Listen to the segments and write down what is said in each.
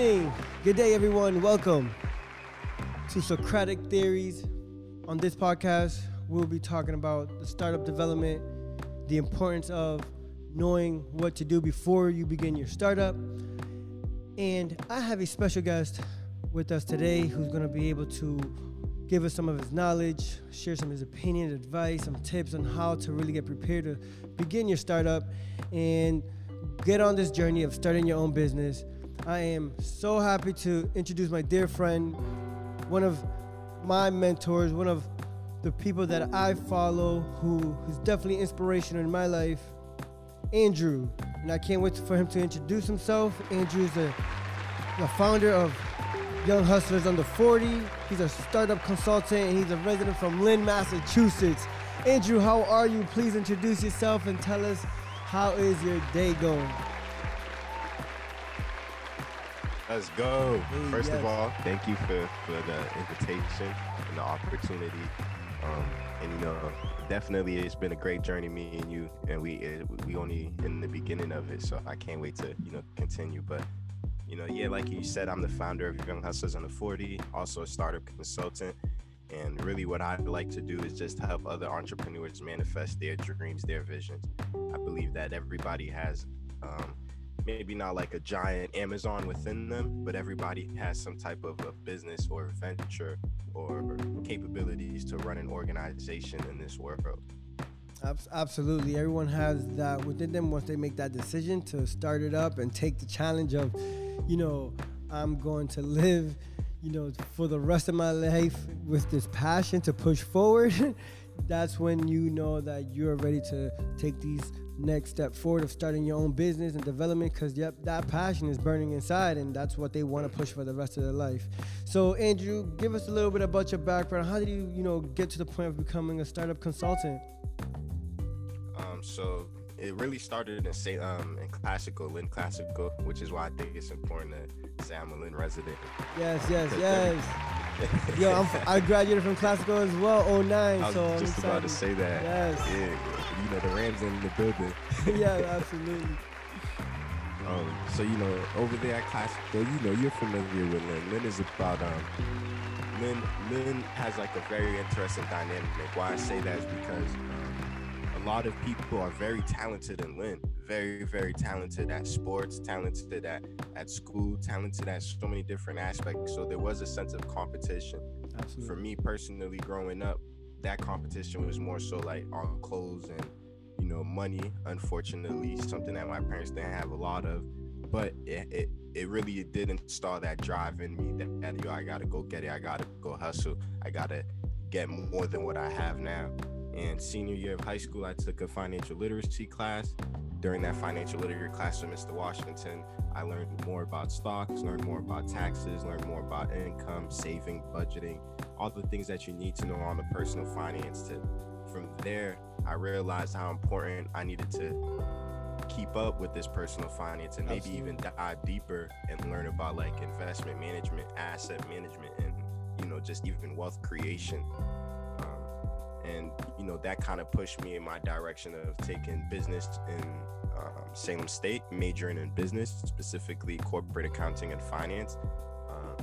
evening. Good day, everyone. Welcome to Socratic Theories. On this podcast, we'll be talking about the startup development, the importance of knowing what to do before you begin your startup. And I have a special guest with us today who's going to be able to give us some of his knowledge, share some of his opinion, advice, some tips on how to really get prepared to begin your startup and get on this journey of starting your own business. I am so happy to introduce my dear friend, one of my mentors, one of the people that I follow who is definitely inspirational in my life, Andrew. And I can't wait for him to introduce himself. Andrew is the, the founder of Young Hustlers Under 40. He's a startup consultant and he's a resident from Lynn, Massachusetts. Andrew, how are you? Please introduce yourself and tell us how is your day going? Let's go. Hey, First yes. of all, thank you for, for the invitation and the opportunity. Um, and you know, definitely it's been a great journey, me and you, and we it, we only in the beginning of it, so I can't wait to you know continue. But you know, yeah, like you said, I'm the founder of Young Hustlers Under 40, also a startup consultant. And really, what I like to do is just help other entrepreneurs manifest their dreams, their visions. I believe that everybody has um, maybe not like a giant Amazon within them, but everybody has some type of a business or venture or capabilities to run an organization in this world. Absolutely. Everyone has that within them once they make that decision to start it up and take the challenge of, you know, I'm going to live you know, for the rest of my life with this passion to push forward, that's when you know that you're ready to take these next step forward of starting your own business and development because yep that passion is burning inside and that's what they want to push for the rest of their life. So andrew give us a little bit about your background. How did you you know get to the point of becoming a startup consultant? Um so it really started in say um in classical Lynn classical which is why i think it's important to say i'm a Lynn resident yes yes yes Yo, I'm, i graduated from classical as well, 09. I was so just about to say that. Yes. Yeah, you know, the Rams in the building. yeah, absolutely. Um, so you know, over there at classical, you know, you're familiar with Lynn. Lynn is about um, Lynn. Lynn has like a very interesting dynamic. Why I say that is because a lot of people are very talented in Lynn, very, very talented at sports, talented at, at school, talented at so many different aspects. So there was a sense of competition. Absolutely. For me personally, growing up, that competition was more so like on clothes and, you know, money. Unfortunately, something that my parents didn't have a lot of. But it, it, it really did install that drive in me that, that yo, I gotta go get it. I gotta go hustle. I gotta get more than what I have now. And senior year of high school, I took a financial literacy class. During that financial literacy class with Mr. Washington, I learned more about stocks, learned more about taxes, learned more about income, saving, budgeting, all the things that you need to know on the personal finance tip. From there, I realized how important I needed to keep up with this personal finance and maybe Absolutely. even dive deeper and learn about like investment management, asset management, and you know, just even wealth creation and you know that kind of pushed me in my direction of taking business in um, Salem State, majoring in business, specifically corporate accounting and finance, um,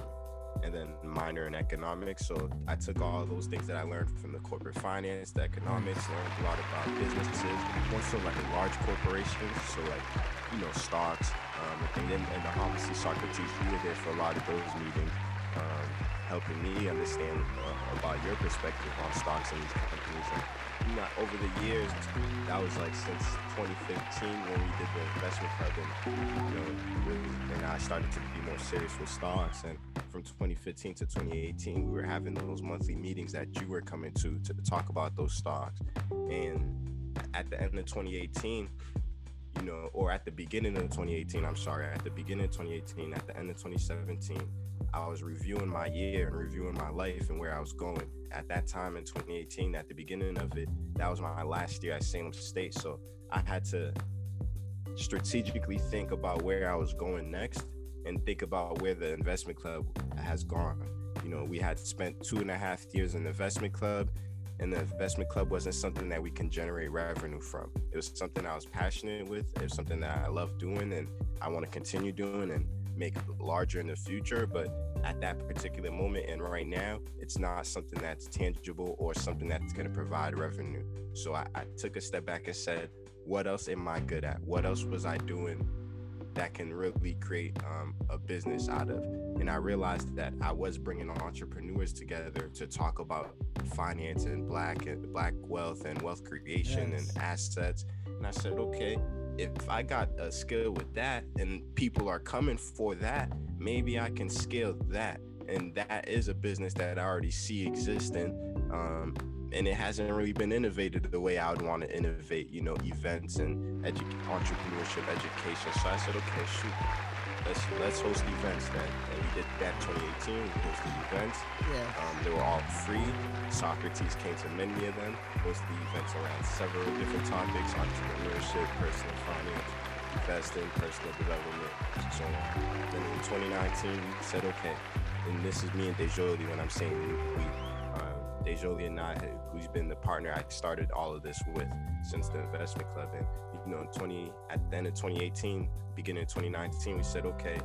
and then minor in economics. So I took all those things that I learned from the corporate finance, the economics, learned a lot about businesses, more so like large corporations, so like you know stocks, um, and then and obviously Socrates, you were there for a lot of those meetings. Um, helping me understand uh, about your perspective on stocks and these companies. And know, over the years, that was like since 2015 when we did the investment club, and you know, and I started to be more serious with stocks. And from 2015 to 2018, we were having those monthly meetings that you were coming to to talk about those stocks. And at the end of 2018, you know, or at the beginning of 2018, I'm sorry, at the beginning of 2018, at the end of 2017, I was reviewing my year and reviewing my life and where I was going. At that time in 2018, at the beginning of it, that was my last year at Salem State. So I had to strategically think about where I was going next and think about where the investment club has gone. You know, we had spent two and a half years in the investment club, and the investment club wasn't something that we can generate revenue from. It was something I was passionate with. It was something that I love doing and I want to continue doing. And make larger in the future. But at that particular moment and right now, it's not something that's tangible or something that's going to provide revenue. So I, I took a step back and said, what else am I good at? What else was I doing that can really create um, a business out of. And I realized that I was bringing entrepreneurs together to talk about finance and black and black wealth and wealth creation yes. and assets. And I said, okay, if I got a skill with that and people are coming for that, maybe I can scale that. And that is a business that I already see existing. Um, and it hasn't really been innovated the way I would want to innovate, you know, events and edu- entrepreneurship education. So I said, okay, shoot, let's let's host events then. And we did that 2018. We hosted events. Yeah. Um, they were all free. Socrates came to many of them. Hosted events around several different topics: entrepreneurship, personal finance, investing, personal development, so on. Then in 2019, we said, okay, and this is me and Dejoli when I'm saying we Dejoli and I, who's been the partner I started all of this with since the investment club. And you know, 20 at the end of 2018, beginning of 2019, we said, okay,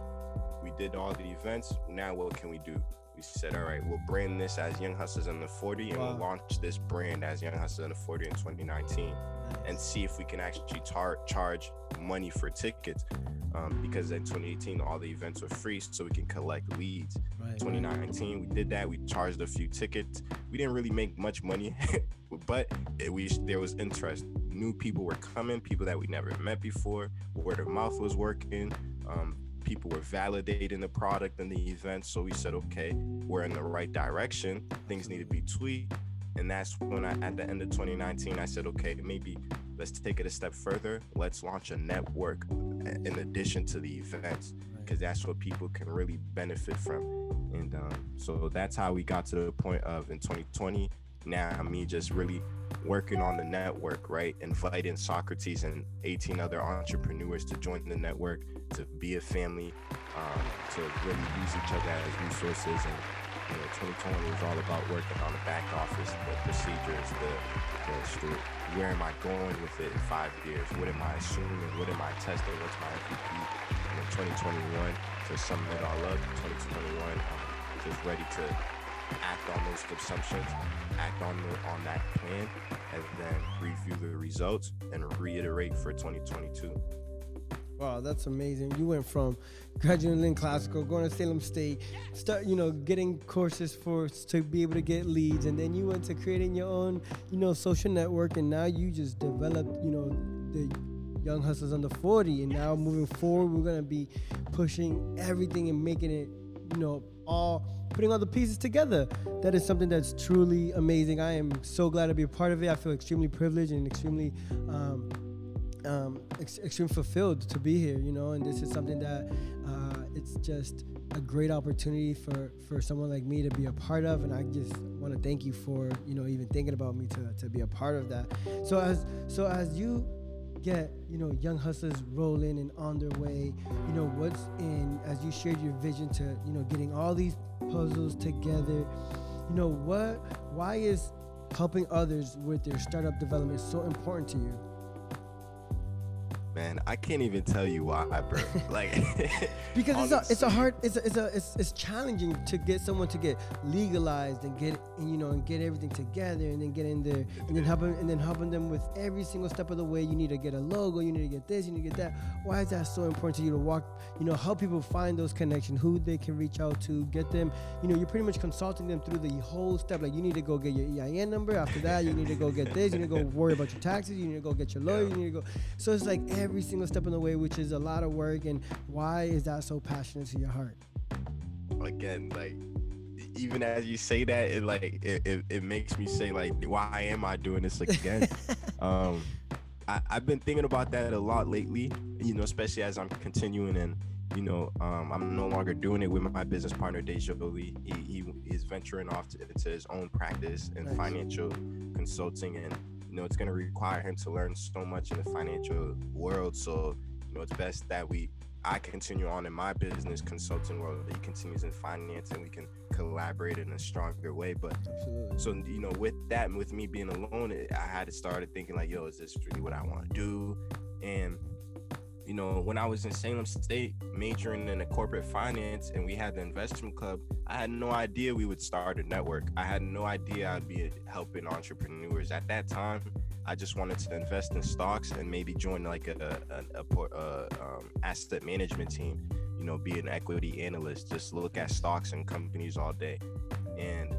we did all the events. Now what can we do? We said, all right, we'll brand this as Young Hustlers Under 40 and wow. we'll launch this brand as Young Hustlers Under 40 in 2019 and see if we can actually tar- charge money for tickets um, because in 2018 all the events were free so we can collect leads right, 2019 we did that we charged a few tickets. We didn't really make much money but it, we there was interest. New people were coming people that we never met before. Word of mouth was working. Um, people were validating the product and the event so we said okay we're in the right direction. Things need to be tweaked. And that's when I, at the end of 2019, I said, okay, maybe let's take it a step further. Let's launch a network in addition to the events, because that's what people can really benefit from. And um, so that's how we got to the point of in 2020. Now, me just really working on the network, right? Inviting Socrates and 18 other entrepreneurs to join the network, to be a family, um, to really use each other as resources and you know, 2020 was all about working on the back office, the procedures, the, the where am I going with it in five years? What am I assuming? What am I testing? What's my MVP? And in 2021, to sum it all up, 2021, I'm just ready to act on those assumptions, act on the, on that plan, and then review the results and reiterate for 2022. Wow, that's amazing. You went from graduating in classical, going to Salem State, start, you know, getting courses for to be able to get leads, and then you went to creating your own, you know, social network, and now you just developed, you know, the Young Hustlers under 40, and now moving forward, we're gonna be pushing everything and making it, you know, all putting all the pieces together. That is something that's truly amazing. I am so glad to be a part of it. I feel extremely privileged and extremely. Um, um, ex- extremely fulfilled to be here, you know, and this is something that uh, it's just a great opportunity for, for someone like me to be a part of, and I just want to thank you for you know even thinking about me to, to be a part of that. So as so as you get you know young hustlers rolling and on their way, you know what's in as you shared your vision to you know getting all these puzzles together, you know what why is helping others with their startup development so important to you? Man, I can't even tell you why, bro. Like, because it's a, it's a hard, it's a, it's a, it's, it's challenging to get someone to get legalized and get, and, you know, and get everything together and then get in there and then helping, and then helping them with every single step of the way. You need to get a logo, you need to get this, you need to get that. Why is that so important to you to walk, you know, help people find those connections, who they can reach out to, get them, you know, you're pretty much consulting them through the whole step. Like, you need to go get your EIN number. After that, you need to go get this. You need to go worry about your taxes. You need to go get your lawyer. You need to go. So it's like every single step in the way, which is a lot of work. And why is that so passionate to your heart? Again, like even as you say that, it like it, it, it makes me say like, why am I doing this again? um, I, have been thinking about that a lot lately. You know, especially as I'm continuing and you know, um, I'm no longer doing it with my business partner Dejoli. He, he is venturing off to, into his own practice in nice. financial consulting and you know, it's going to require him to learn so much in the financial world. So, you know, it's best that we, I continue on in my business consulting world. He continues in finance, and we can collaborate in a stronger way. But Absolutely. so you know, with that, and with me being alone, I had to start thinking like, yo, is this really what I want to do? And you know, when I was in Salem State majoring in the corporate finance and we had the investment club, I had no idea we would start a network. I had no idea I'd be helping entrepreneurs. At that time, I just wanted to invest in stocks and maybe join like a, a, a, a um, asset management team, you know, be an equity analyst, just look at stocks and companies all day. And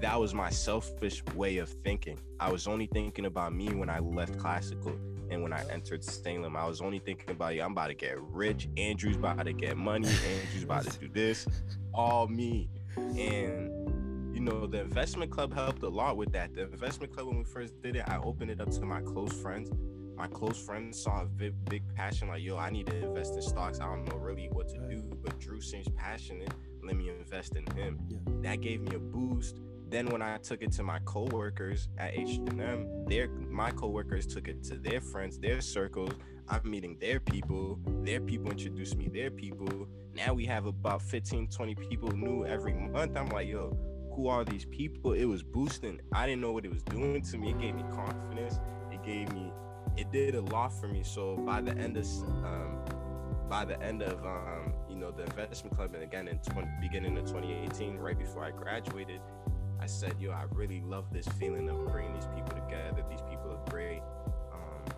that was my selfish way of thinking. I was only thinking about me when I left classical and when I entered Salem, I was only thinking about, yeah, I'm about to get rich. Andrew's about to get money. Andrew's about to do this. All me. And, you know, the investment club helped a lot with that. The investment club, when we first did it, I opened it up to my close friends. My close friends saw a big, big passion, like, yo, I need to invest in stocks. I don't know really what to do, but Drew seems passionate. Let me invest in him. Yeah. That gave me a boost then when I took it to my coworkers at H&M, their my coworkers took it to their friends, their circles. I'm meeting their people. Their people introduced me their people. Now we have about 15, 20 people new every month. I'm like, yo, who are these people? It was boosting. I didn't know what it was doing to me. It gave me confidence. It gave me, it did a lot for me. So by the end of, um, by the end of, um, you know, the investment club, and again in 20, beginning of 2018, right before I graduated, I said, yo, I really love this feeling of bringing these people together. These people are great. Um,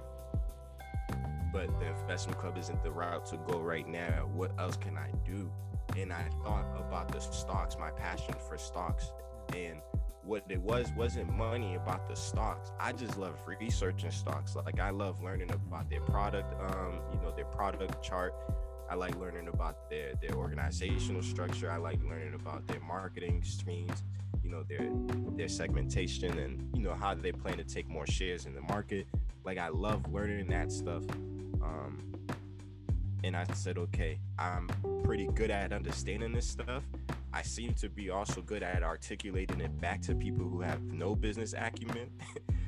but the investment club isn't the route to go right now. What else can I do? And I thought about the stocks, my passion for stocks. And what it was wasn't money about the stocks. I just love researching stocks. Like I love learning about their product, um, you know, their product chart. I like learning about their their organizational structure. I like learning about their marketing streams you know their their segmentation and you know how they plan to take more shares in the market like i love learning that stuff um and i said okay i'm pretty good at understanding this stuff. I seem to be also good at articulating it back to people who have no business acumen.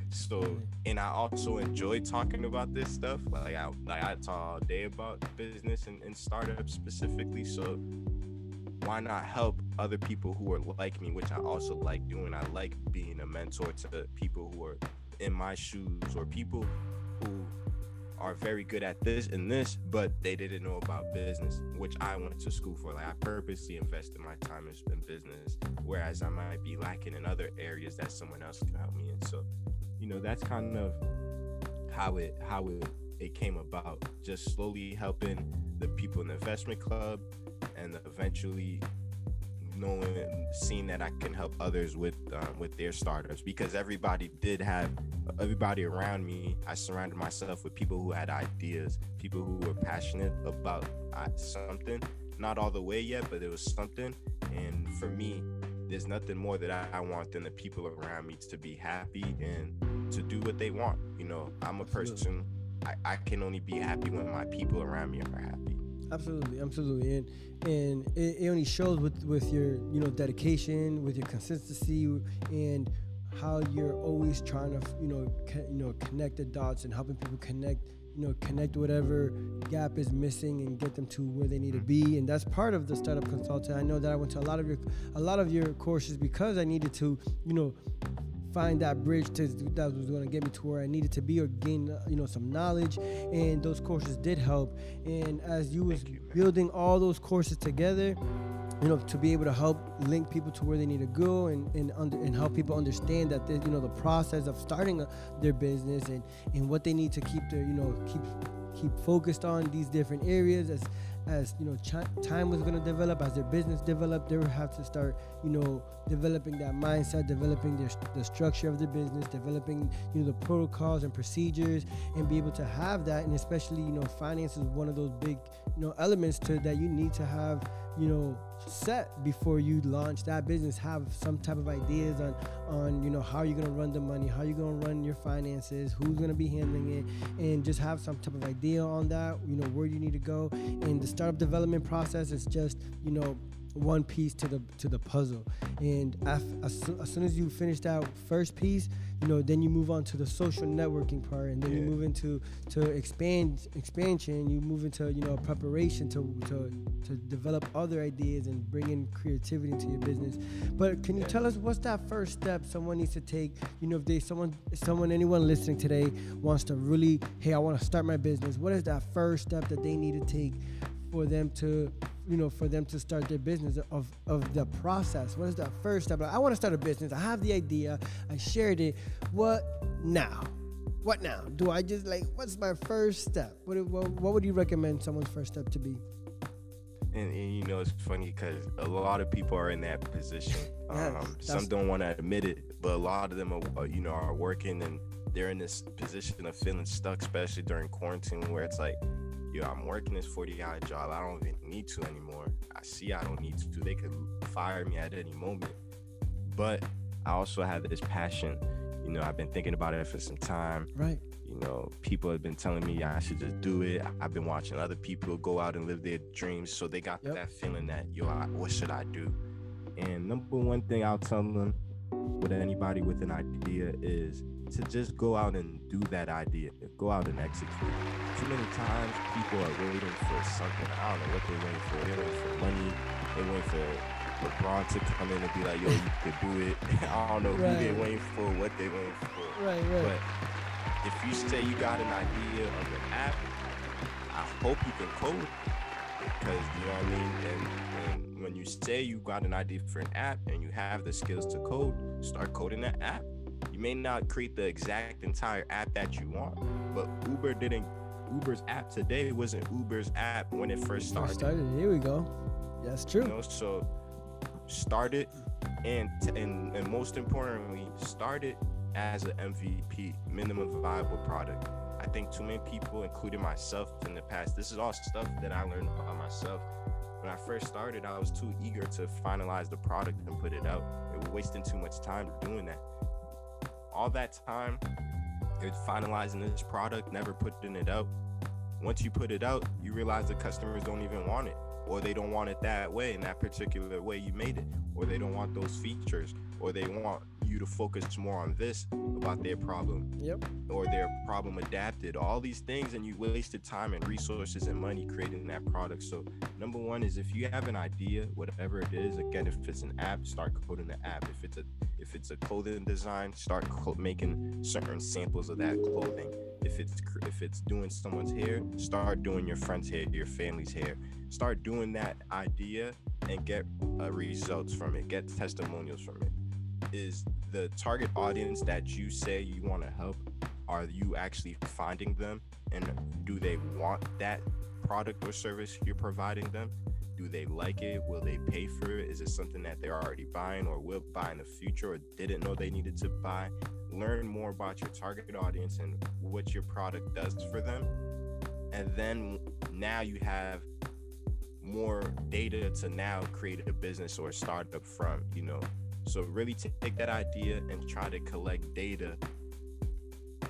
So mm-hmm. and i also enjoy talking about this stuff like i like i talk all day about business and, and startups specifically so why not help other people who are like me, which I also like doing. I like being a mentor to people who are in my shoes or people who are very good at this and this, but they didn't know about business, which I went to school for. Like I purposely invested my time in business, whereas I might be lacking in other areas that someone else can help me in. So, you know, that's kind of how it how it it came about. Just slowly helping the people in the investment club and eventually knowing seeing that I can help others with um, with their startups because everybody did have everybody around me I surrounded myself with people who had ideas people who were passionate about uh, something. Not all the way yet but it was something. And for me there's nothing more that I, I want than the people around me to be happy and to do what they want. You know I'm a person I, I can only be happy when my people around me are happy absolutely absolutely and and it, it, only shows with with your you know dedication with your consistency and how you're always trying to you know co- you know connect the dots and helping people connect you know connect whatever gap is missing and get them to where they need to mm-hmm. be and that's part of the startup consultant i know that i went to a lot of your a lot of your courses because i needed to you know find that bridge to that was going to get me to where I needed to be or gain uh, you know some knowledge and those courses did help. And as you was you, building all those courses together you know to be able to help link people to where they need to go and and, under, and help people understand that the, you know the process of starting a, their business and and what they need to keep their you know keep keep focused on these different areas as as you know ch- time was going to develop as their business developed they would have to start you know developing that mindset developing their, the structure of the business developing you know the protocols and procedures and be able to have that and especially you know finance is one of those big you know elements to that you need to have you know set before you launch that business have some type of ideas on on you know how you're going to run the money how you're going to run your finances who's going to be handling it and just have some type of idea on that you know where you need to go. And the startup development process is just you know one piece to the to the puzzle. And as, as soon as you finish that first piece, you know, then you move on to the social networking part, and then yeah. you move into to expand expansion. You move into you know preparation to to to develop other ideas and bring in creativity into your business. But can you tell us what's that first step someone needs to take? You know, if they someone someone anyone listening today wants to really, hey, I want to start my business. What is that first step that they need to take for them to you know for them to start their business of of the process. What is the first step? I want to start a business. I have the idea. I shared it. What now? What now? Do i just like what's my first step? What, what, what would you recommend someone's first step to be? And, and you know it's funny because a lot of people are in that position. Um, some don't want to admit it but a lot of them are you know are working and they're in this position of feeling stuck especially during quarantine where it's like yo, I'm working this 40 hour job. I don't even need to anymore. I see I don't need to. They could fire me at any moment. But I also have this passion. You know, I've been thinking about it for some time. Right. You know, people have been telling me I should just do it. I've been watching other people go out and live their dreams. So they got yep. that feeling that, yo, I, what should I do? And number one thing I'll tell them with anybody with an idea is to just go out and do that idea. Go out and execute. Too many times people are waiting for something. I don't know what they're waiting for. They're waiting for money. They're waiting for LeBron to come in and be like, yo, you could do it. I don't know right. who they're waiting for, what they're waiting for. Right, right. But if you say you got an idea of an app, I hope you can code. Because you know what I mean? And, and when you say you got an idea for an app and you have the skills to code, start coding that app may not create the exact entire app that you want, but Uber didn't. Uber's app today wasn't Uber's app when it first started. started. Here we go. That's true. You know, so start it, and and and most importantly, start it as an MVP, minimum viable product. I think too many people, including myself in the past, this is all stuff that I learned about myself. When I first started, I was too eager to finalize the product and put it out. It was wasting too much time doing that all that time you're finalizing this product, never putting it out. Once you put it out, you realize the customers don't even want it, or they don't want it that way in that particular way you made it, or they don't want those features, or they want you to focus more on this about their problem. Yep. Or their problem adapted. All these things, and you wasted time and resources and money creating that product. So, number one is if you have an idea, whatever it is, again, if it's an app, start coding the app. If it's a if it's a clothing design, start making certain samples of that clothing. If it's if it's doing someone's hair, start doing your friend's hair, your family's hair. Start doing that idea and get uh, results from it. Get testimonials from it. Is the target audience that you say you want to help? Are you actually finding them, and do they want that product or service you're providing them? do they like it will they pay for it is it something that they're already buying or will buy in the future or didn't know they needed to buy learn more about your target audience and what your product does for them and then now you have more data to now create a business or a startup from you know so really take that idea and try to collect data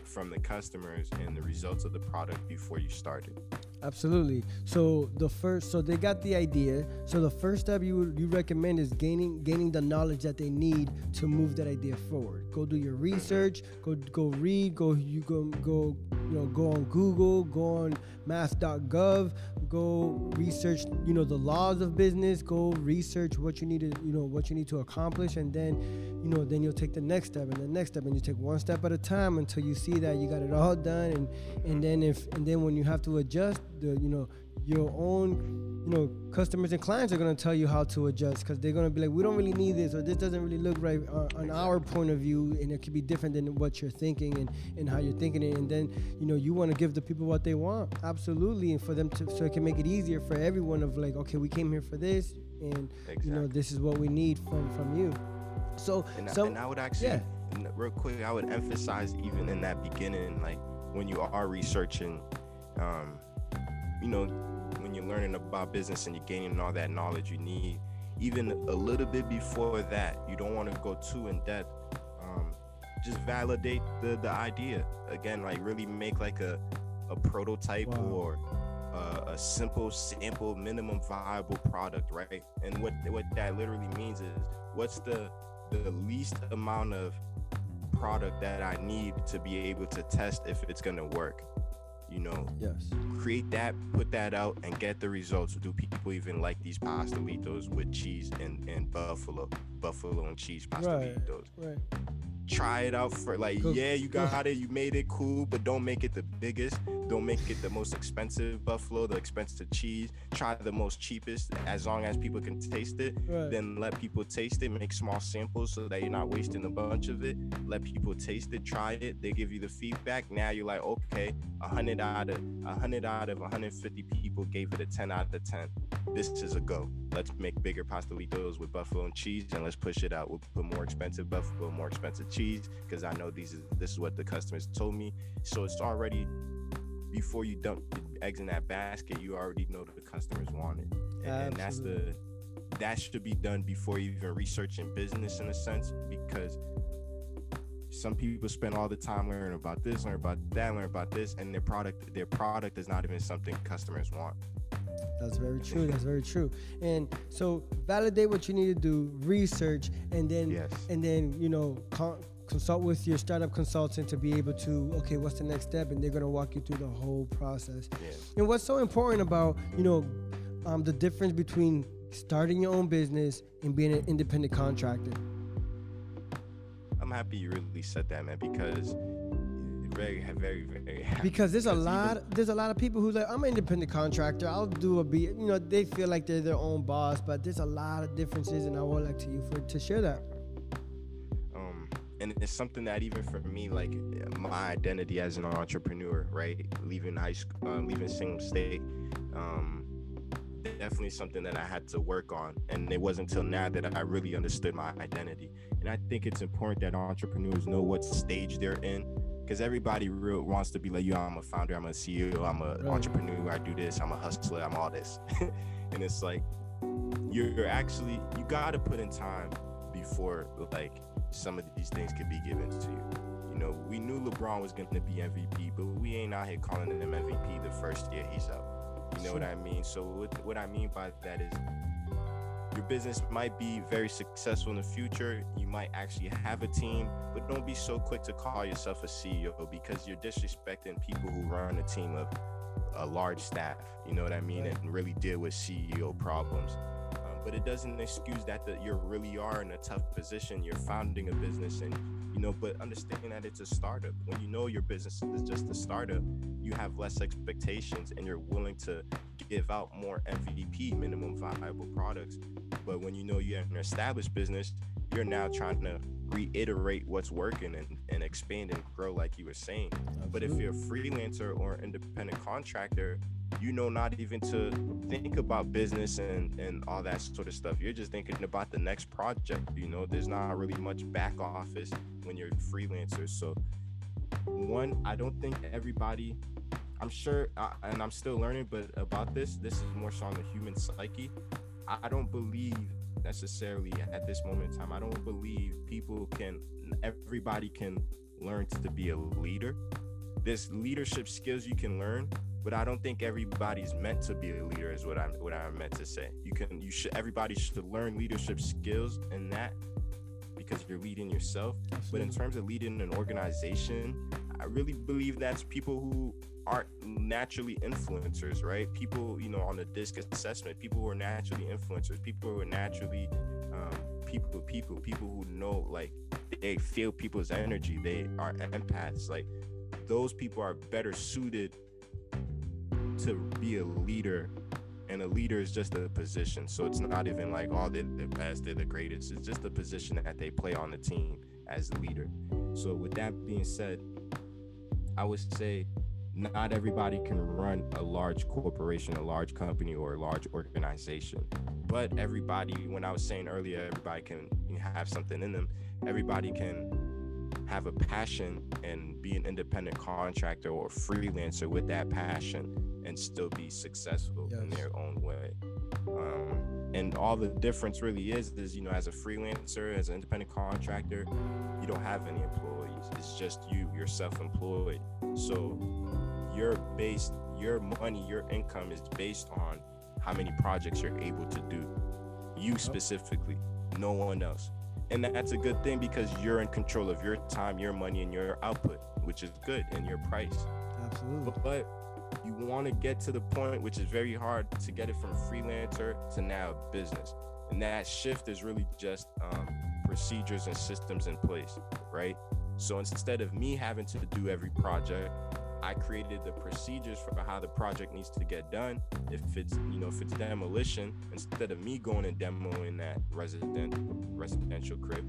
from the customers and the results of the product before you start it Absolutely. So the first, so they got the idea. So the first step you you recommend is gaining gaining the knowledge that they need to move that idea forward. Go do your research. Go go read. Go you go go you know go on Google. Go on mass.gov. Go research you know the laws of business. Go research what you need to you know what you need to accomplish, and then you know then you'll take the next step and the next step, and you take one step at a time until you see that you got it all done, and and then if and then when you have to adjust the you know your own you know customers and clients are going to tell you how to adjust because they're going to be like we don't really need this or this doesn't really look right uh, on our point of view and it could be different than what you're thinking and, and how you're thinking it and then you know you want to give the people what they want absolutely and for them to so it can make it easier for everyone of like okay we came here for this and exactly. you know this is what we need from from you so and, so, and I would actually yeah. real quick I would emphasize even in that beginning like when you are researching um, you know, learning about business and you're gaining all that knowledge you need, even a little bit before that, you don't want to go too in depth. Um, just validate the the idea again, like really make like a a prototype wow. or a, a simple sample minimum viable product, right? And what what that literally means is what's the the least amount of product that I need to be able to test if it's gonna work. You know, Yes. create that, put that out, and get the results. Do people even like these pastelitos with cheese and, and buffalo, buffalo and cheese pastelitos? Right. Try it out for like, yeah, you got it, you made it cool, but don't make it the biggest. Don't make it the most expensive buffalo, the expensive cheese. Try the most cheapest, as long as people can taste it Right. then let people taste it. Make small samples so that you're not wasting a bunch of it. Let people taste it try it. They give you the feedback. Now you're like okay 100 out of 100 out of 150 people gave it a 10 out of 10 this is a go. Let's make bigger pastelitos with buffalo and cheese and let's push it out we'll put more expensive buffalo more expensive cheese because i know these is this is what the customers told me. So it's already before you dump the eggs in that basket you already know that the customers want it. And, and that's the that should be done before you even researching business in a sense because some people spend all the time learning about this learn about that learn about this and their product their product is not even something customers want That's very true. That's very true. And so validate what you need to do, research, and then yes and then you know con- consult with your startup consultant to be able to okay, what's the next step, and they're gonna walk you through the whole process. yeah And what's so important about you know um, the difference between starting your own business and being an independent contractor. i'm happy you really said that man because very very very happy. Because there's a even- lot there's a lot of people who's like i'm an independent contractor. I'll do a beat you know they feel like they're their own boss but there's a lot of differences and i would like to you for to share that. Um and it's something that even for me like my identity as an entrepreneur right leaving high school uh, leaving Salem State um definitely something that i had to work on and it wasn't until now that i really understood my identity. And i think it's important that entrepreneurs know what stage they're in because everybody real wants to be like you, i'm a founder i'm a ceo i'm an entrepreneur i do this i'm a hustler i'm all this and it's like you're, you're actually you got to put in time before like some of these things could be given to you. You know, we knew LeBron was going to be MVP, but we ain't out here calling him MVP the first year he's up. You know what I mean? So what, what I mean by that is your business might be very successful in the future. You might actually have a team, but don't be so quick to call yourself a CEO because you're disrespecting people who run a team of a large staff. You know what I mean? And really deal with CEO problems. Um, but it doesn't excuse that that you really are in a tough position. You're founding a business, and you know, but understanding that it's a startup. When you know your business is just a startup, you have less expectations, and you're willing to give out more MVP, minimum viable products. But when you know you have an established business, you're now trying to reiterate what's working and, and expand and grow, like you were saying. But if you're a freelancer or independent contractor, you know not even to think about business and, and all that sort of stuff. You're just thinking about the next project. You know, there's not really much back office when you're a freelancer. So, one, I don't think everybody, I'm sure, and I'm still learning, but about this, this is more so on the human psyche. I don't believe necessarily at this moment in time, I don't believe people can, everybody can learn to be a leader. There's leadership skills you can learn, but I don't think everybody's meant to be a leader. Is what I'm what I'm meant to say. You can you should everybody should learn leadership skills and that because you're leading yourself. But in terms of leading an organization, I really believe that's people who aren't naturally influencers, right? People, you know, on the disc assessment, people who are naturally influencers, people who are naturally um, people, people, people who know, like, they feel people's energy. They are empaths. Like, those people are better suited to be a leader. And a leader is just a position. So it's not even like, oh, they're the best, they're the greatest. It's just a position that they play on the team as a leader. So, with that being said, I would say not everybody can run a large corporation, a large company, or a large organization. But everybody, when I was saying earlier, everybody can have something in them. Everybody can have a passion and be an independent contractor or freelancer with that passion and still be successful in their own way. Um, and all the difference really is, is you know, as a freelancer, as an independent contractor, you don't have any employees. It's just you. You're self-employed. So you're based your money, your income is based on how many projects you're able to do. You specifically, no one else. And that's a good thing because you're in control of your time, your money, and your output, which is good, and your price. Absolutely. But you want to get to the point, which is very hard to get it from freelancer to now business. And that shift is really just um, procedures and systems in place, right? So instead of me having to do every project, I created the procedures for how the project needs to get done. If it's you know if it's demolition, instead of me going and demoing that resident residential crib,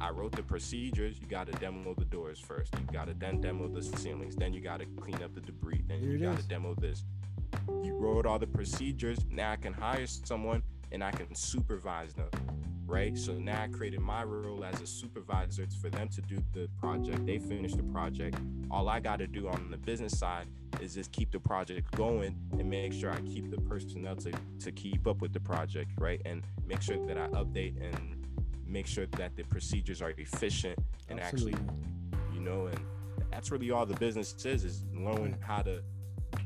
I wrote the procedures. You got to demo the doors first. You got to then demo the ceilings. Then you got to clean up the debris. Then Here you got to demo this. You wrote all the procedures. Now I can hire someone and I can supervise them. Right. So now I created my role as a supervisor for them to do the project. They finish the project. All I got to do on the business side is just keep the project going and make sure I keep the personnel to, to keep up with the project. Right. And make sure that I update and make sure that the procedures are efficient and Absolutely. actually, you know, and that's really all the business is, is learning how to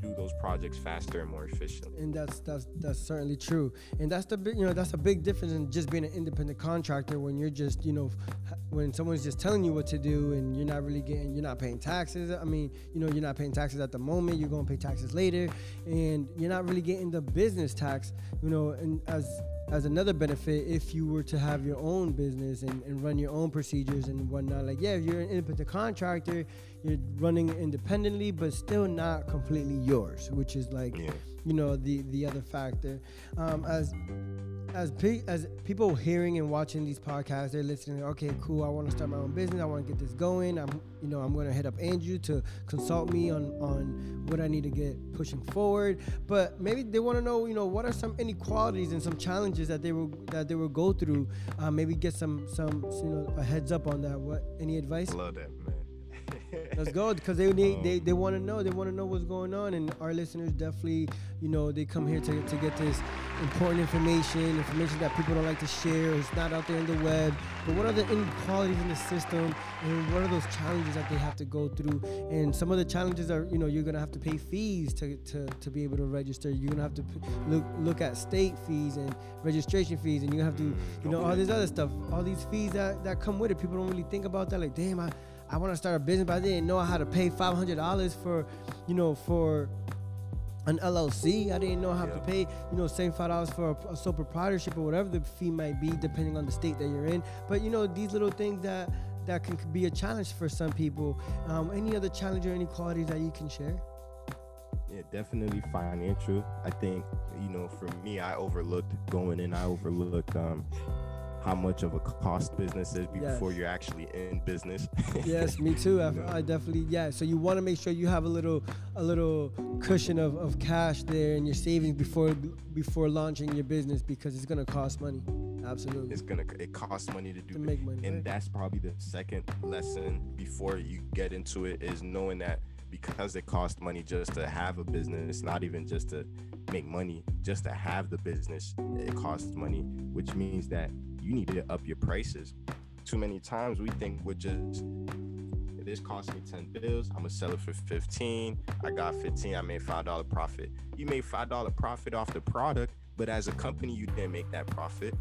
do those projects faster and more efficiently. and that's that's that's certainly true and that's the big you know that's a big difference in just being an independent contractor when you're just you know when someone's just telling you what to do and you're not really getting you're not paying taxes i mean you know you're not paying taxes at the moment you're going to pay taxes later and you're not really getting the business tax you know and as as another benefit if you were to have your own business and, and run your own procedures and whatnot like yeah you're an independent contractor you're running independently but still not completely yours which is like Yeah. You know the the other factor. Um as as as people hearing and watching these podcasts they're listening okay cool i want to start my own business i want to get this going i'm you know i'm going to hit up andrew to consult me on on what i need to get pushing forward. But maybe they want to know you know what are some inequalities and some challenges that they will that they will go through. Uh, maybe get some some you know a heads up on that. What any advice? Love that. Let's go because they need, they, Um, they want to know they want to know what's going on and our listeners definitely you know they come here to, to get this important information information that people don't like to share it's not out there in the web but what are the inequalities in the system and what are those challenges that they have to go through? And some of the challenges are you know you're gonna have to pay fees to, to, to be able to register you're gonna have to p- look look at state fees and registration fees and you have to you know all this other stuff all these fees that, that come with it people don't really think about that like damn I I want to start a business, but I didn't know how to pay five hundred dollars for, you know, for an LLC. I didn't know how to pay, you know, same five dollars for a, a sole proprietorship or whatever the fee might be, depending on the state that you're in. But you know, these little things that that can be a challenge for some people. Um, any other challenge or inequalities that you can share? Yeah, definitely financial. I think, you know, for me, I overlooked going in, I overlooked um how much of a cost business is before Yes. you're actually in business. yes, me too. I? I definitely yeah. So you want to make sure you have a little a little cushion of, of cash there in your savings before before launching your business because it's gonna cost money. Absolutely. it's gonna it costs money to do to that. make money. and right? that's probably the second lesson before you get into it is knowing that because it costs money just to have a business not even just to make money just to have the business it costs money which means that you need to up your prices too many times we think we're just this cost me 10 bills i'm gonna sell it for 15 i got 15 i made five dollar profit you made five dollar profit off the product but as a company you didn't make that profit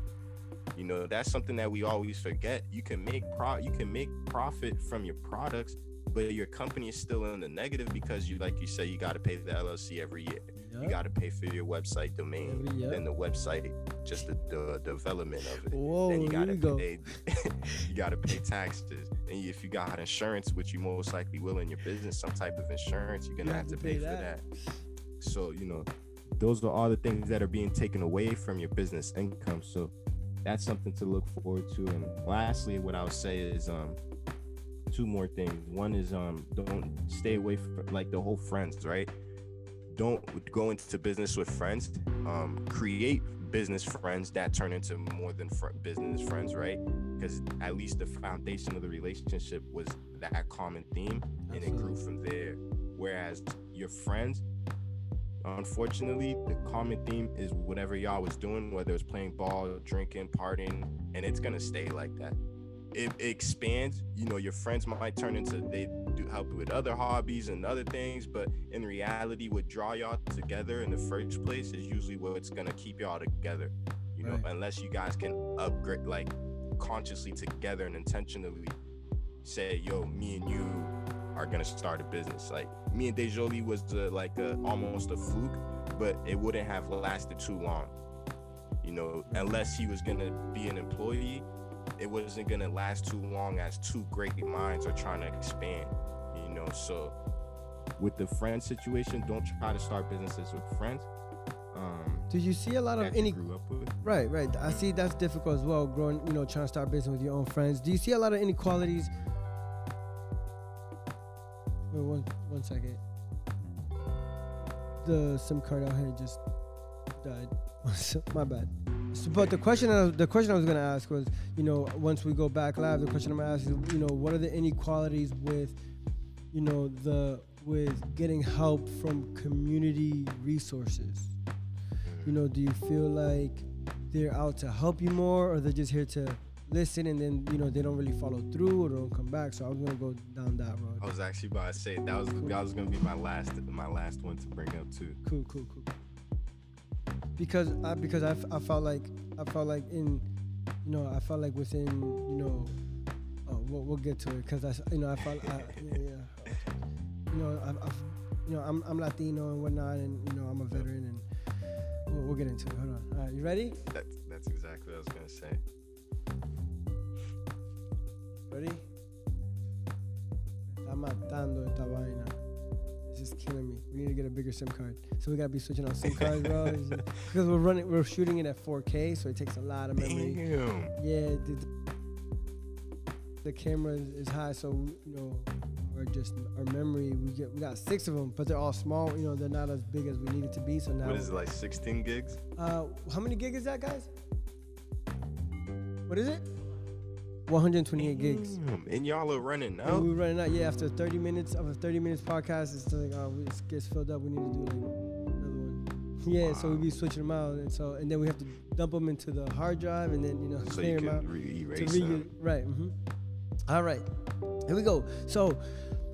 you know, that's something that we always forget. You can make pro you can make profit from your products, but your company is still in the negative because you like you say you gotta pay the LLC every year. You gotta pay for your website domain, yup. then the website, just the, the development of it. Whoa, then you gotta go. pay you gotta pay taxes. And if you got insurance, which you most likely will in your business, some type of insurance, you're gonna You have, to pay, for that. So, you know, those are all the things that are being taken away from your business income. So that's something to look forward to. And lastly, what I would say is um two more things. One is um don't stay away from like the whole friends, right? Don't go into business with friends. Um create business friends that turn into more than fr- business friends, right? Because at least the foundation of the relationship was that common theme and it grew from there. Whereas your friends, unfortunately, the common theme is whatever y'all was doing, whether it's playing ball, drinking, partying, and it's gonna stay like that. It, it expands. You know, your friends might turn into they do help with other hobbies and other things. But in reality, what draw y'all together in the first place is usually what's gonna keep y'all together. You know, unless you guys can upgrade like consciously together and intentionally say, yo, me and you are gonna start a business. Like me and Dejoli was uh, like a, almost a fluke, but it wouldn't have lasted too long. You know, unless he was gonna be an employee, it wasn't gonna last too long as two great minds are trying to expand. You know, so with the friend situation, don't try to start businesses with friends. Um, Do you see a lot of any grew up with. Right, right. I see that's difficult as well. Growing, you know, trying to start business with your own friends. Do you see a lot of inequalities? Wait, one, one second. The SIM card out here just died. My bad. So, but the question, I, the question I was gonna ask was, you know, once we go back live, the question I'm gonna ask is, you know, what are the inequalities with, you know, the with getting help from community resources? you know do you feel like they're out to help you more or they're just here to listen and then you know they don't really follow through or don't come back so i was gonna go down that road. I was actually about to say that was that was gonna be my last my last one to bring up too. cool cool cool because i because I, I felt like i felt like in you know i felt like within you know oh, we'll, we'll get to it because i you know i felt I, yeah, yeah you know I, I, you know I'm, I'm latino and whatnot and you know i'm a veteran and we'll, we'll get into it hold on all right you ready That's that's exactly what I was gonna say. Ready? Está matando esta vaina. Just killing me. We need to get a bigger SIM card. So we gotta be switching out SIM cards, bro. Because we're running, we're shooting it at 4K, so it takes a lot of memory. Damn. Yeah, the, the camera is, high, so you know, our just our memory. We get we got six of them, but they're all small. You know, they're not as big as we need it to be. So now, What is it like 16 gigs? uh, how many gig is that, guys? What is it? 128 gigs. Damn. And y'all are running And we were running out. Yeah, after 30 minutes of a 30 minutes podcast, it's like, oh, it gets filled up. We need to do like another one. Yeah, so we be switching them out, and so and then we have to dump them into the hard drive, and then you know So clear you them out re- to erase re- them. right. hmm All right, here we go. So,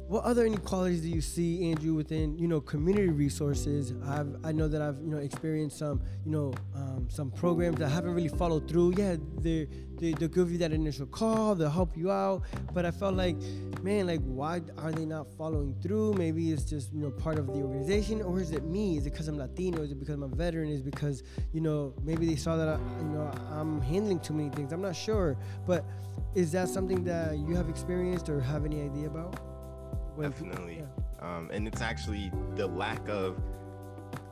what other inequalities do you see, Andrew, within you know community resources? I've I know that I've you know experienced some you know um, some programs that haven't really followed through. Yeah, they they they'll give you that initial call, they'll help you out, but I felt like, man, like why are they not following through? Maybe it's just you know part of the organization, or is it me? Is it because I'm Latino? Is it because I'm a veteran? Is it because you know maybe they saw that I, you know I'm handling too many things? I'm not sure, but is that something that you have experienced or have any idea about? When Definitely. yeah. Um, and it's actually the lack of,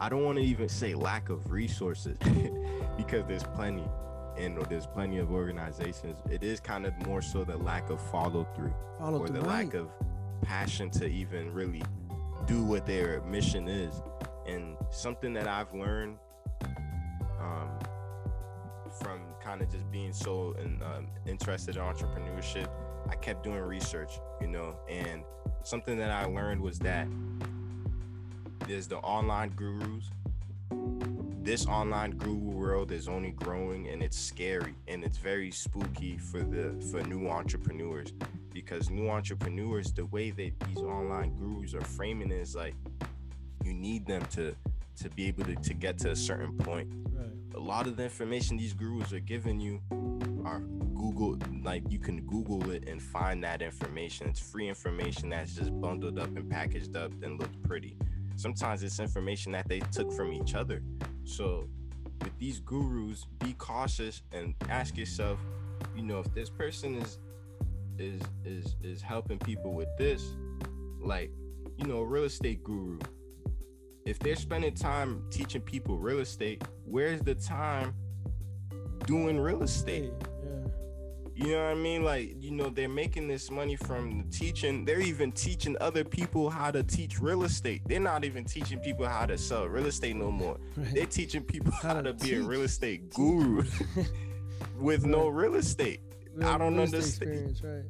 I don't want to even say lack of resources because there's plenty and there's plenty of organizations. It is kind of more so the lack of follow through Follow or the lack of passion to even really do what their mission is. And something that I've learned um, from kind of just being so in, um, interested in entrepreneurship, I kept doing research, you know, and something that I learned was that there's the online gurus. This online guru world is only growing and it's scary and it's very spooky for the for new entrepreneurs because new entrepreneurs the way that these online gurus are framing it is like you need them to to be able to, to get to a certain point Right. a lot of the information these gurus are giving you are Google like you can Google it and find that information. It's free information that's just bundled up and packaged up and looked pretty. Sometimes it's information that they took from each other. So with these gurus, be cautious and ask yourself, you know, if this person is is is is helping people with this, like, you know, a real estate guru. If they're spending time teaching people real estate, where's the time doing real estate? You know what I mean? Like, you know, they're making this money from the teaching. They're even teaching other people how to teach real estate. They're not even teaching people how to sell real estate no more. Right. They're teaching people How how, to be a real estate guru with no real estate. I don't understand. Right.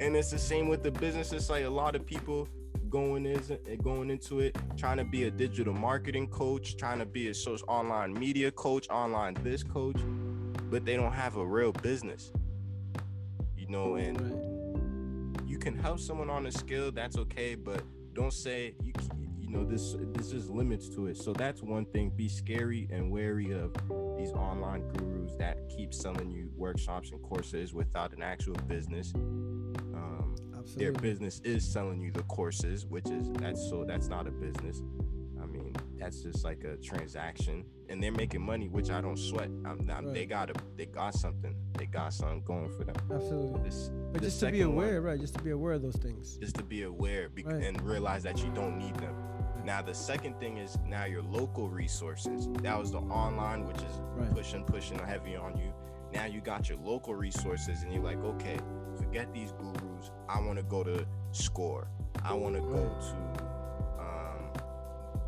And it's the same with the business. It's like a lot of people going is going into it trying to be a digital marketing coach, trying to be a social online media coach, online this coach, but they don't have a real business. You know, and Right. you can help someone on a skill, that's okay, but don't say you you know this this is limits to it. So that's one thing. Be scary and wary of these online gurus that keep selling you workshops and courses without an actual business. Um, their business is selling you the courses, which is that's so that's not a business. That's just like a transaction, and they're making money, which I don't sweat. I'm, I'm, right. They got a, they got something, they got something going for them. Absolutely. This, but just to be aware, one, right? Just to be aware of those things. Just to be aware be- right. and realize that you don't need them. Now the second thing is now your local resources. That was the online, which is right. pushing, pushing heavy on you. Now you got your local resources, and you're like, okay, forget these gurus. I want to go to Score. I want to go to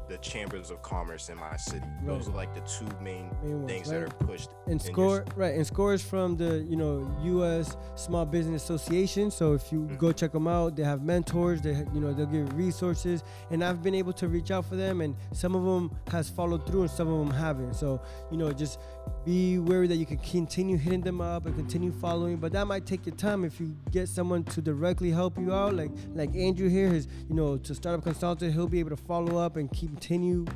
the chambers of commerce in my city. Right. Those are like the two main, main things right? that are pushed. And score right, and score is from the you know U.S. Small Business Association. So if you mm-hmm. go check them out, they have mentors. They you know they'll give resources, and I've been able to reach out for them, and some of them has followed through, and some of them haven't. So you know just be wary that you can continue hitting them up and continue following, but that might take your time if you get someone to directly help you out, like like Andrew here, his you know to startup consultant, he'll be able to follow up and continue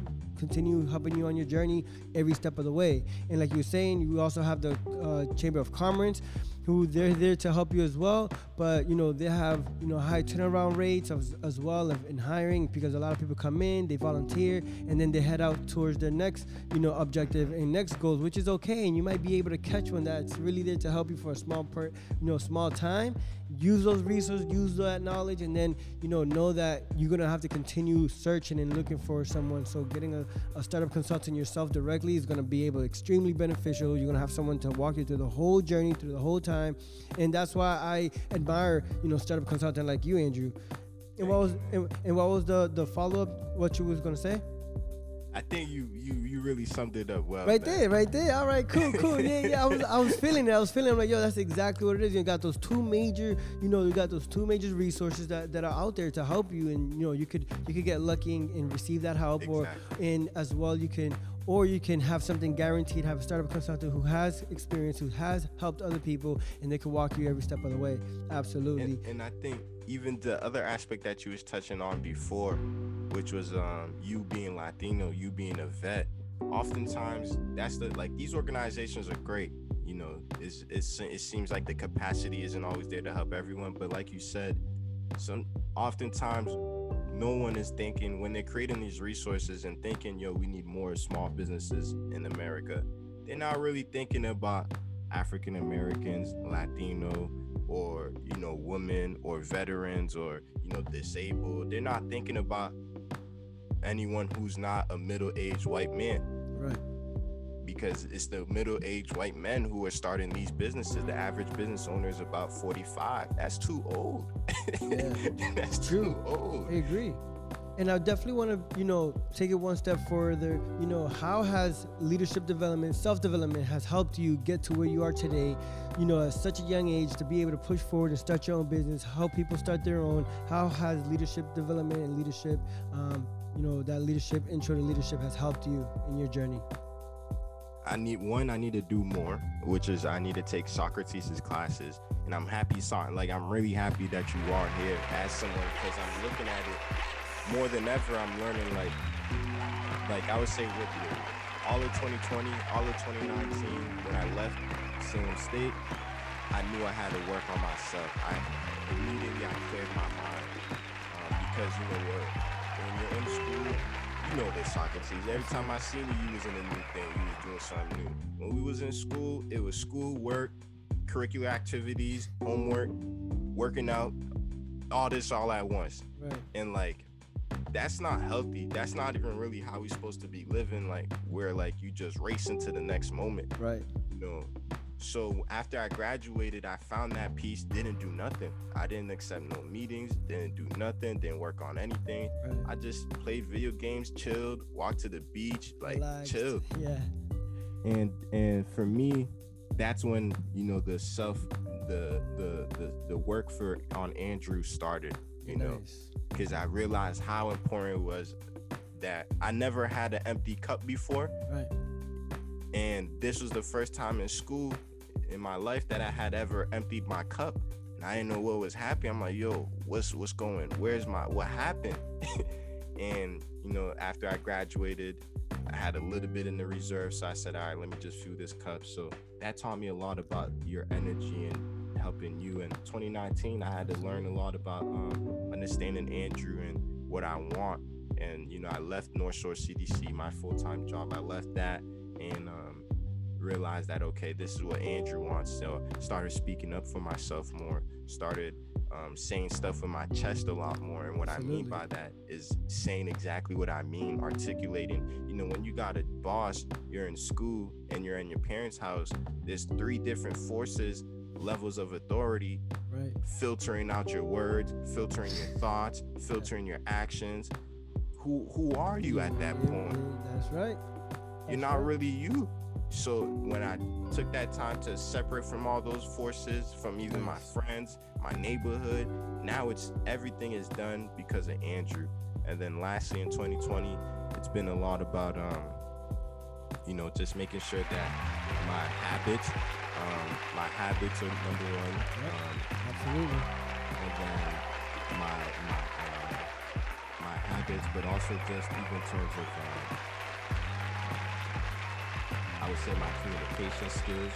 continue helping you on your journey every step of the way. And like you were saying, you also have the uh, Chamber of Commerce who they're there to help you as well. But you know they have you know high turnaround rates as, as well in hiring because a lot of people come in, they volunteer, and then they head out towards their next you know objective and next goals, which is okay. And you might be able to catch one that's really there to help you for a small part, you know, small time. Use those resources, use that knowledge, and then you know know that you're gonna have to continue searching and looking for someone. So getting a, a startup consultant yourself directly is gonna be able extremely beneficial. You're gonna have someone to walk you through the whole journey, through the whole time and that's why I admire you know startup consultant like you, Andrew. And what was and, and what was the the follow up? What you was gonna say? I think you you you really summed it up well. Right man. there, right there. All right, cool, cool. Yeah, yeah. I was I was feeling it. I was feeling I'm like, yo, that's exactly what it is. You got those two major, you know, you got those two major resources that, that are out there to help you, and you know, you could you could get lucky and, and receive that help, exactly. or and as well you can or you can have something guaranteed have a startup consultant who has experience who has helped other people and they can walk you every step of the way absolutely and, and i think even the other aspect that you was touching on before which was um, you being latino you being a vet oftentimes that's the like these organizations are great you know it's, it's it seems like the capacity isn't always there to help everyone but like you said some oftentimes no one is thinking when they're creating these resources and thinking, yo, we need more small businesses in America. They're not really thinking about African Americans, Latino, or you know, women or veterans or you know, disabled. They're not thinking about anyone who's not a middle-aged white man. Right because it's the middle-aged white men who are starting these businesses. The average business owner is about 45. That's too old. Yeah, that's true. too old. I agree. And I definitely want to, you know, take it one step further. You know, how has leadership development, self-development, has helped you get to where you are today? You know, at such a young age to be able to push forward and start your own business, help people start their own. How has leadership development and leadership, um, you know, that leadership intro to leadership has helped you in your journey? I need one. I need to do more, which is I need to take Socrates' classes, and I'm happy. Like I'm really happy that you are here as someone because I'm looking at it more than ever. I'm learning like, like I would say with you, all of 2020, all of 2019, when I left Salem State, I knew I had to work on myself. I immediately I cleared my mind uh, because you know what, you're in school you know this Socrates. Every time I seen you, you was in a new thing. You was doing something new. When we was in school, it was school work, curricular activities, homework, working out, all this all at once. Right. And like that's not healthy. That's not even really how we supposed to be living. Like where like you just race into the next moment. Right. You know, so after I graduated, I found that piece, didn't do nothing. I didn't accept no meetings, didn't do nothing, didn't work on anything. Right. I just played video games, chilled, walked to the beach, like Relaxed. chilled. Yeah. And and for me, that's when, you know, the self the the the, the work for on Andrew started, you nice. know. Because I realized how important it was that I never had an empty cup before. Right. And this was the first time in school in my life that I had ever emptied my cup. And I didn't know what was happening. I'm like, yo, what's what's going? Where's my what happened? and you know, after I graduated, I had a little bit in the reserve, so I said, all right, let me just fill this cup. So that taught me a lot about your energy and helping you. In 2019, I had to learn a lot about um, understanding Andrew and what I want. And you know, I left North Shore CDC, my full-time job. I left that and um, realized that okay, this is what Andrew wants. So started speaking up for myself more. Started um, saying stuff with my chest a lot more. And what Absolutely. I mean by that is saying exactly what I mean, articulating. You know, when you got a boss, you're in school and you're in your parents' house, there's three different forces, levels of authority, right. filtering out your words, filtering your thoughts, filtering your actions. Who who are you at that point? That's right. That's you're not right. really you. So when I took that time to separate from all those forces, from even my friends, my neighborhood, now it's everything is done because of Andrew. And then lastly in 2020, it's been a lot about um, you know, just making sure that my habits, um, my habits are number one. Um, Absolutely. And then my my uh, my habits, but also just even in terms of uh, I would say my communication skills.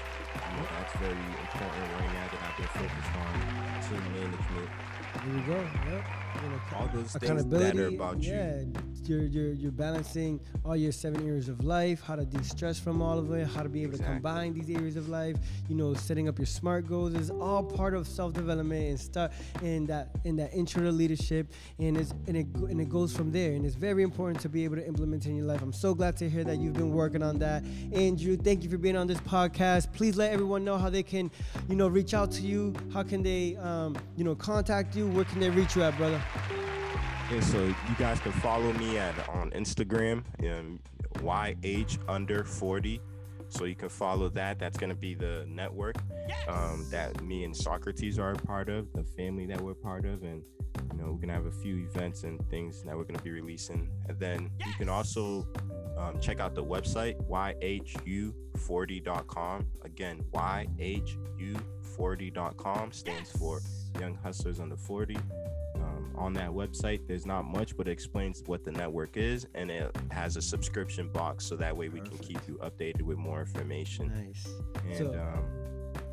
You that's very important right now that I've been focused on team management. Here we go. Yep. You know, all those things that are about yeah, you you're you're you're balancing all your seven areas of life, how to de-stress from all of it, how to be able exactly. to combine these areas of life. You know, setting up your smart goals is all part of self-development and start in that in that intro to leadership, and it's and it and it goes from there. And it's very important to be able to implement in your life. I'm so glad to hear that you've been working on that, Andrew. Thank you for being on this podcast. Please let everyone know how they can, you know, reach out to you. How can they, um, you know, contact you? Where can they reach you at, brother? Yeah, so you guys can follow me at on Instagram, um, YH under 40. So you can follow that. That's going to be the network um, that me and Socrates are a part of, the family that we're part of. And, you know, we're going to have a few events and things that we're going to be releasing. And then you can also um, check out the website, YHU40.com. Again, YHU40.com stands for Young Hustlers Under 40 on that website. There's not much, but it explains what the network is, and it has a subscription box, so that way we Perfect. can keep you updated with more information. Nice. And so, um,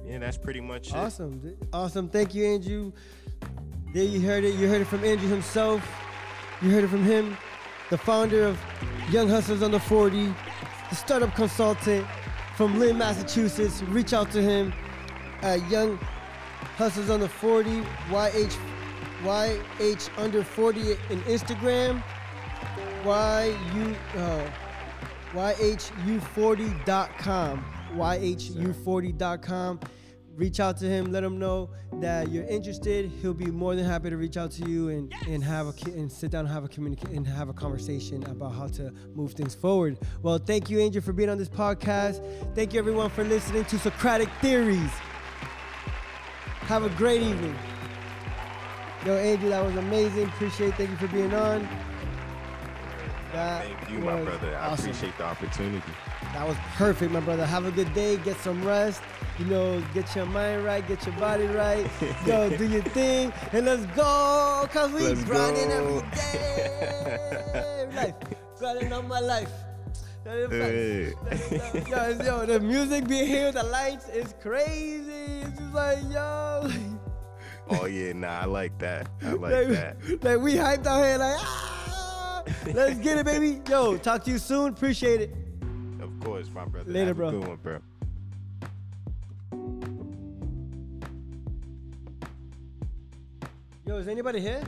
yeah, that's pretty much awesome. It. Awesome. Thank you, Andrew. There you heard it. You heard it from Andrew himself. You heard it from him, the founder of Young Hustlers Under 40, the startup consultant from Lynn, Massachusetts. Reach out to him at Young Hustlers Under 40, YH YH under 40 in Instagram. YU, uh, YHU40.com. YHU40.com. Reach out to him, let him know that you're interested. He'll be more than happy to reach out to you and, and have a and sit down and have a communicate and have a conversation about how to move things forward. Well, thank you, Angel, for being on this podcast. Thank you everyone for listening to Socratic Theories. Have a great evening. Yo, Andrew, that was amazing. Appreciate. Thank you for being on. That Thank you, my brother. I awesome. appreciate the opportunity. That was perfect, my brother. Have a good day. Get some rest. You know, get your mind right, get your body right. Yo, do your thing, and let's go. Cause we let's grinding go. every day. life, grinding on my life. Yo, the music being here, the lights is crazy. It's just like, yo. Oh yeah, nah, I like that. I like, like that. Like we hyped out here, like ah, let's get it, baby. Yo, talk to you soon. Appreciate it. Of course, my brother. Later, Have bro. good one, bro. Yo, is anybody here?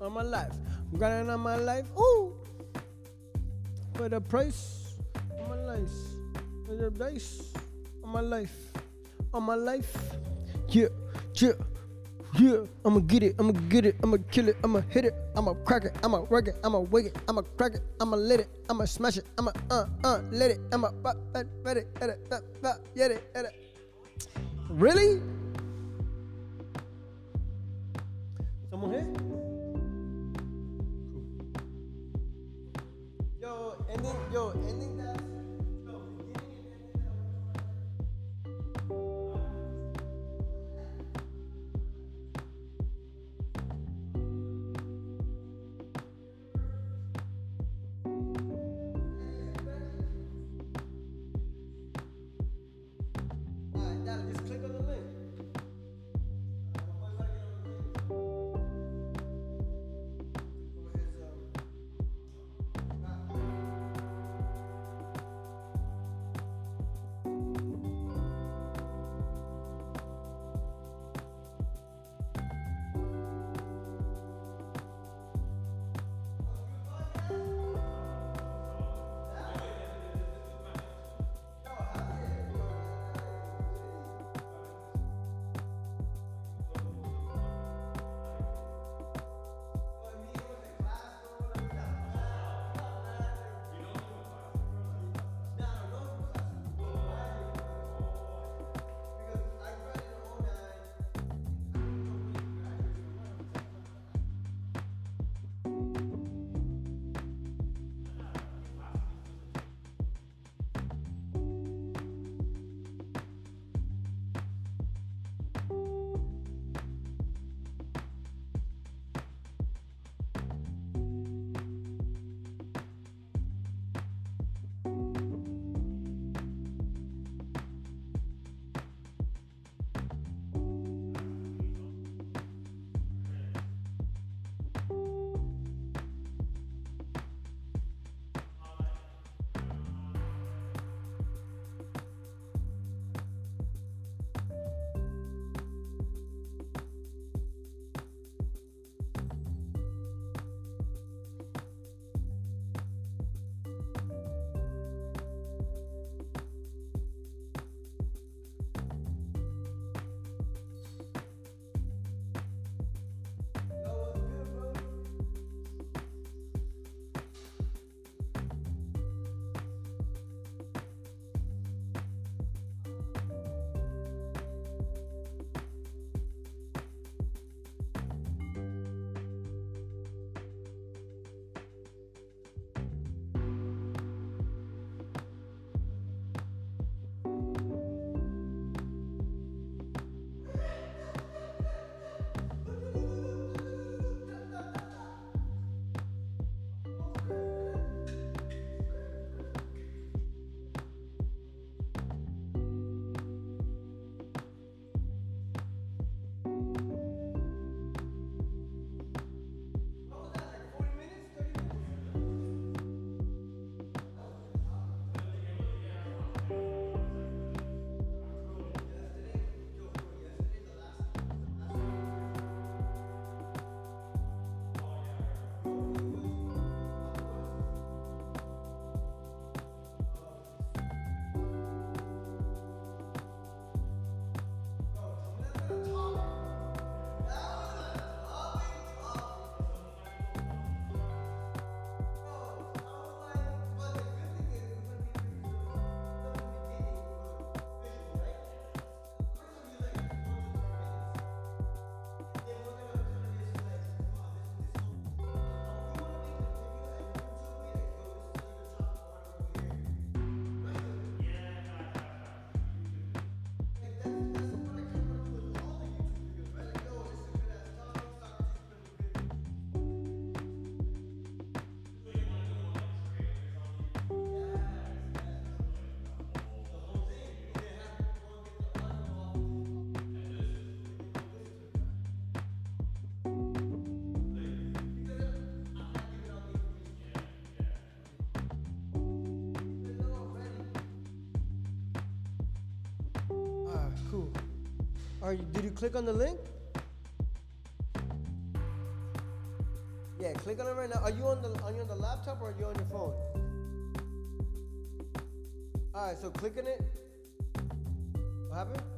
On my life. I'm grinding on my life. Ooh. For the price on my life. For the dice on my life. On my life. Yeah, yeah. Yeah, I'ma get it, I'ma get it, I'ma kill it, I'ma hit it, I'ma crack it, I'ma wreck it, I'ma wake it, I'ma crack it, I'ma lit it, I'ma smash it, I'ma uh uh let it, I'ma uh, uh, let it, let it, uh, uh, get it, get it. Really? Someone here? Yo, ending Did you click on the link? Yeah, click on it right now. Are you on the are you on the laptop or are you on your phone? All right, so click on it. What happened?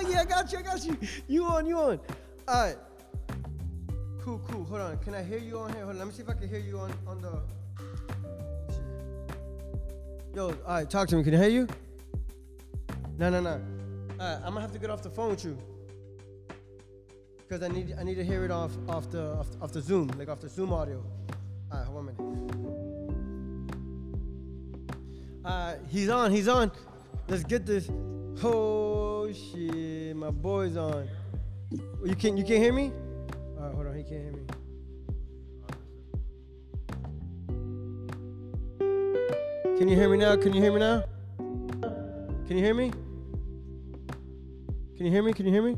Hell yeah, I got you, I got you. You on, you on. All right. Cool, cool. Hold on. Can I hear you on here? Hold on. Let me see if I can hear you on on the. Yo, all right. Talk to me. Can I hear you? No, no, no. All right. I'm gonna have to get off the phone with you. Cause I need I need to hear it off off the off, off the Zoom, like off the Zoom audio. All right, hold on a minute. Right, he's on. He's on. Let's get this. Oh shit, my boy's on. You can you can't hear me? All right, hold on. He can't hear me. Can you hear me now? Can you hear me now? Can you hear me? Can you hear me? Can you hear me?